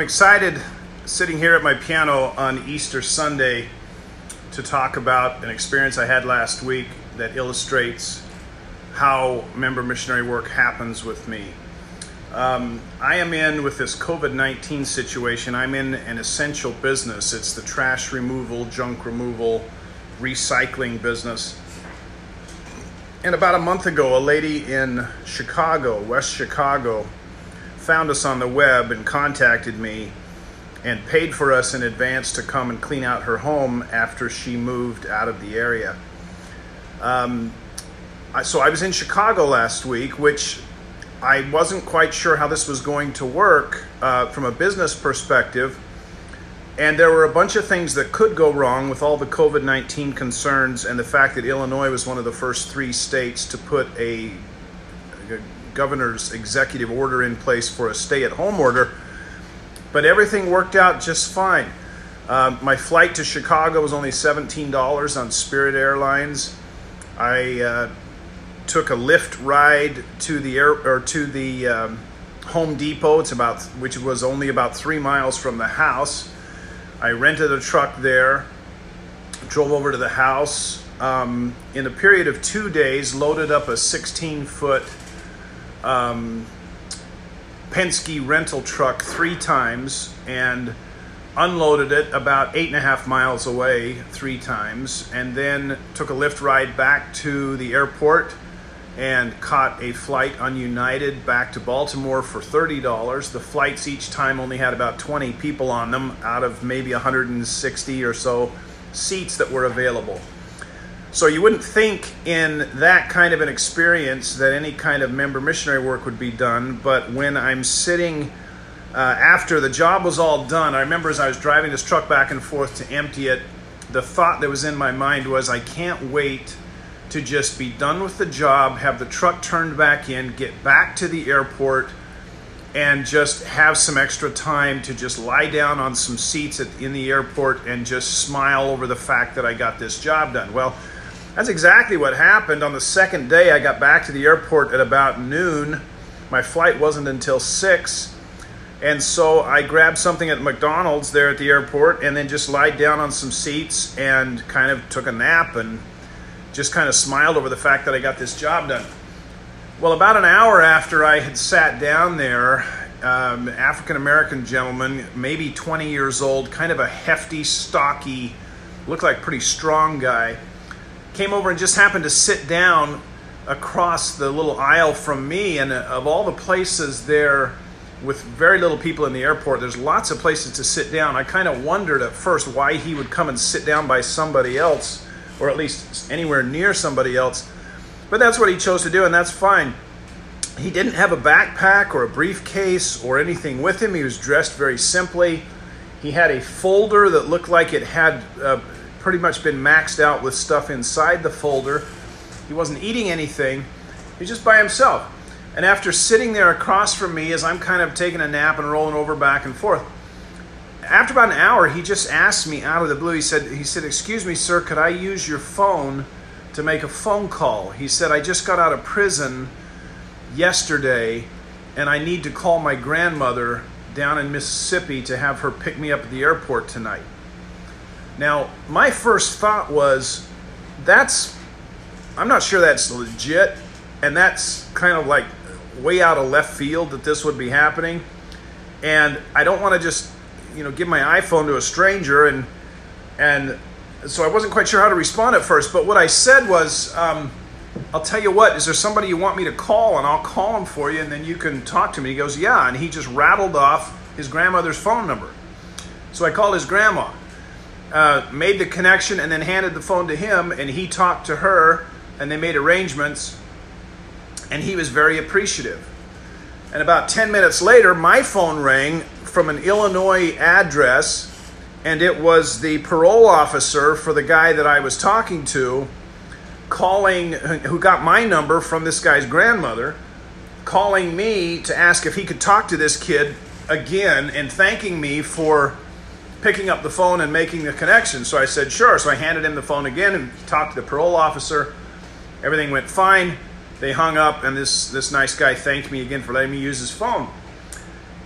I'm excited sitting here at my piano on Easter Sunday to talk about an experience I had last week that illustrates how member missionary work happens with me. Um, I am in with this COVID 19 situation, I'm in an essential business. It's the trash removal, junk removal, recycling business. And about a month ago, a lady in Chicago, West Chicago, found us on the web and contacted me and paid for us in advance to come and clean out her home after she moved out of the area. Um, so I was in Chicago last week, which I wasn't quite sure how this was going to work uh, from a business perspective. And there were a bunch of things that could go wrong with all the COVID 19 concerns and the fact that Illinois was one of the first three states to put a, a governor's executive order in place for a stay at home order. But everything worked out just fine. Uh, my flight to Chicago was only $17 on Spirit Airlines. I uh, took a Lyft ride to the air or to the um, Home Depot. It's about which was only about three miles from the house. I rented a truck there, drove over to the house. Um, in a period of two days, loaded up a 16 foot um, Penske rental truck three times and unloaded it about eight and a half miles away three times, and then took a Lyft ride back to the airport and caught a flight on United back to Baltimore for $30. The flights each time only had about 20 people on them out of maybe 160 or so seats that were available. So you wouldn't think in that kind of an experience that any kind of member missionary work would be done, but when I'm sitting uh, after the job was all done, I remember as I was driving this truck back and forth to empty it, the thought that was in my mind was I can't wait to just be done with the job, have the truck turned back in, get back to the airport, and just have some extra time to just lie down on some seats at, in the airport and just smile over the fact that I got this job done. Well, that's exactly what happened. On the second day, I got back to the airport at about noon. My flight wasn't until 6. And so I grabbed something at McDonald's there at the airport and then just lied down on some seats and kind of took a nap and just kind of smiled over the fact that I got this job done. Well, about an hour after I had sat down there, um, African American gentleman, maybe 20 years old, kind of a hefty, stocky, looked like pretty strong guy came over and just happened to sit down across the little aisle from me. And uh, of all the places there, with very little people in the airport, there's lots of places to sit down. I kind of wondered at first why he would come and sit down by somebody else, or at least anywhere near somebody else. But that's what he chose to do, and that's fine. He didn't have a backpack or a briefcase or anything with him. He was dressed very simply. He had a folder that looked like it had uh, pretty much been maxed out with stuff inside the folder. He wasn't eating anything. He was just by himself. And after sitting there across from me as I'm kind of taking a nap and rolling over back and forth, after about an hour, he just asked me out of the blue. He said, "He said, excuse me, sir, could I use your phone to make a phone call?" He said, "I just got out of prison yesterday, and I need to call my grandmother down in Mississippi to have her pick me up at the airport tonight." Now, my first thought was that's, I'm not sure that's legit, and that's kind of like way out of left field that this would be happening. And I don't want to just, you know, give my iPhone to a stranger and, and so I wasn't quite sure how to respond at first. But what I said was, um, I'll tell you what, is there somebody you want me to call? And I'll call him for you and then you can talk to me. He goes, Yeah. And he just rattled off his grandmother's phone number. So I called his grandma uh, made the connection and then handed the phone to him, and he talked to her, and they made arrangements, and he was very appreciative. And about 10 minutes later, my phone rang from an Illinois address, and it was the parole officer for the guy that I was talking to calling, who got my number from this guy's grandmother, calling me to ask if he could talk to this kid again and thanking me for picking up the phone and making the connection. So I said, sure. So I handed him the phone again and talked to the parole officer. Everything went fine. They hung up, and this, this nice guy thanked me again for letting me use his phone.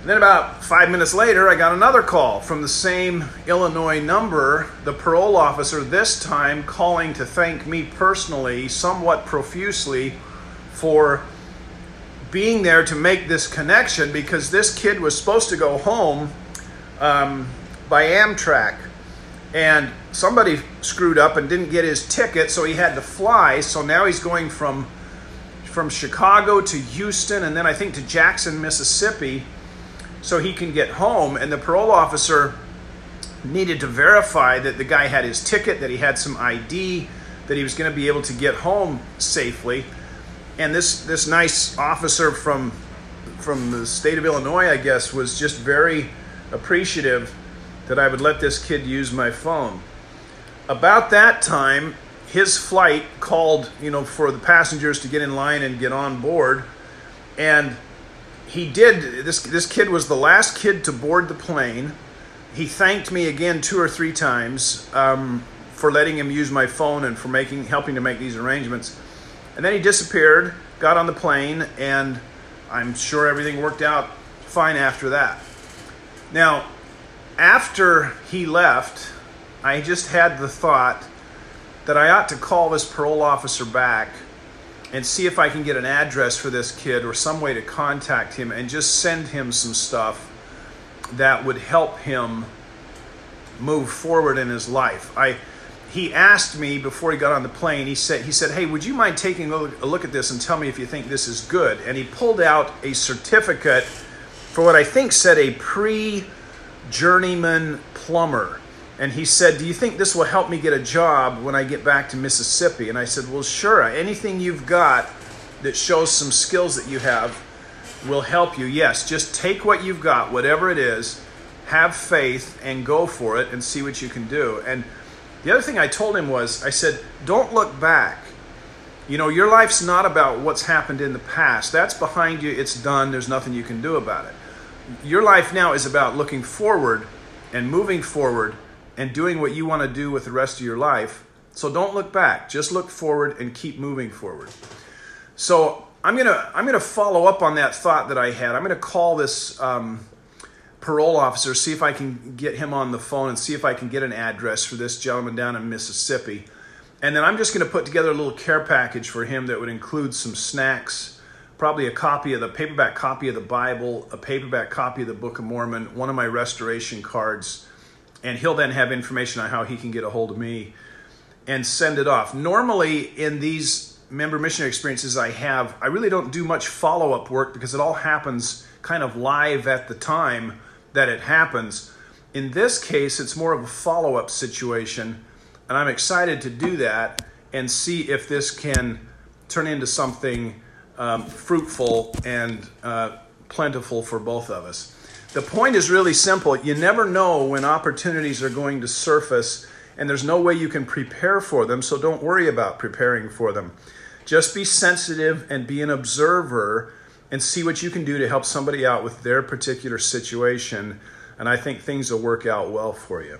And then about five minutes later, I got another call from the same Illinois number, the parole officer, this time calling to thank me personally, somewhat profusely, for being there to make this connection because this kid was supposed to go home um, by Amtrak. And somebody screwed up and didn't get his ticket, so he had to fly. So now he's going from from Chicago to Houston and then I think to Jackson, Mississippi so he can get home. And the parole officer needed to verify that the guy had his ticket, that he had some ID, that he was going to be able to get home safely. And this this nice officer from from the state of Illinois, I guess, was just very appreciative that I would let this kid use my phone. About that time, his flight called, you know, for the passengers to get in line and get on board, and he did this this kid was the last kid to board the plane. He thanked me again two or three times um, for letting him use my phone and for making helping to make these arrangements. And then he disappeared got on the plane and i'm sure everything worked out fine after that. Now after he left i just had the thought that i ought to call this parole officer back and see if I can get an address for this kid or some way to contact him and just send him some stuff that would help him move forward in his life. I he asked me before he got on the plane. He said he said, "Hey, would you mind taking a look, at this and tell me if you think this is good?" And he pulled out a certificate for what I think said a pre-journeyman plumber and he said, Do you think this will help me get a job when I get back to Mississippi? And I said, Well, sure. Anything you've got that shows some skills that you have will help you. Yes, just take what you've got, whatever it is, have faith, and go for it and see what you can do. And the other thing I told him was, I said, Don't look back. You know, your life's not about what's happened in the past. That's behind you, it's done, there's nothing you can do about it. Your life now is about looking forward and moving forward and doing what you want to do with the rest of your life. So don't look back. Just look forward and keep moving forward. So I'm gonna I'm gonna follow up on that thought that I had. I'm gonna call this um, parole officer, see if I can get him on the phone and see if I can get an address for this gentleman down in Mississippi. And then I'm just to put together a little care package for him that would include some snacks, probably a copy of the paperback copy of the Bible, a paperback copy of the Book of Mormon, one of my restoration cards, and he'll then have information on how he can get a hold of me and send it off. Normally, in these member missionary experiences I have, I really don't do much follow up work because it all happens kind of live at the time that it happens. In this case, it's more of a follow up situation, and I'm excited to do that and see if this can turn into something um, fruitful and uh, plentiful for both of us. The point is really simple. You never know when opportunities are going to surface, and there's no way you can prepare for them, so don't worry about preparing for them. Just be sensitive and be an observer and see what you can do to help somebody out with their particular situation, and I think things will work out well for you.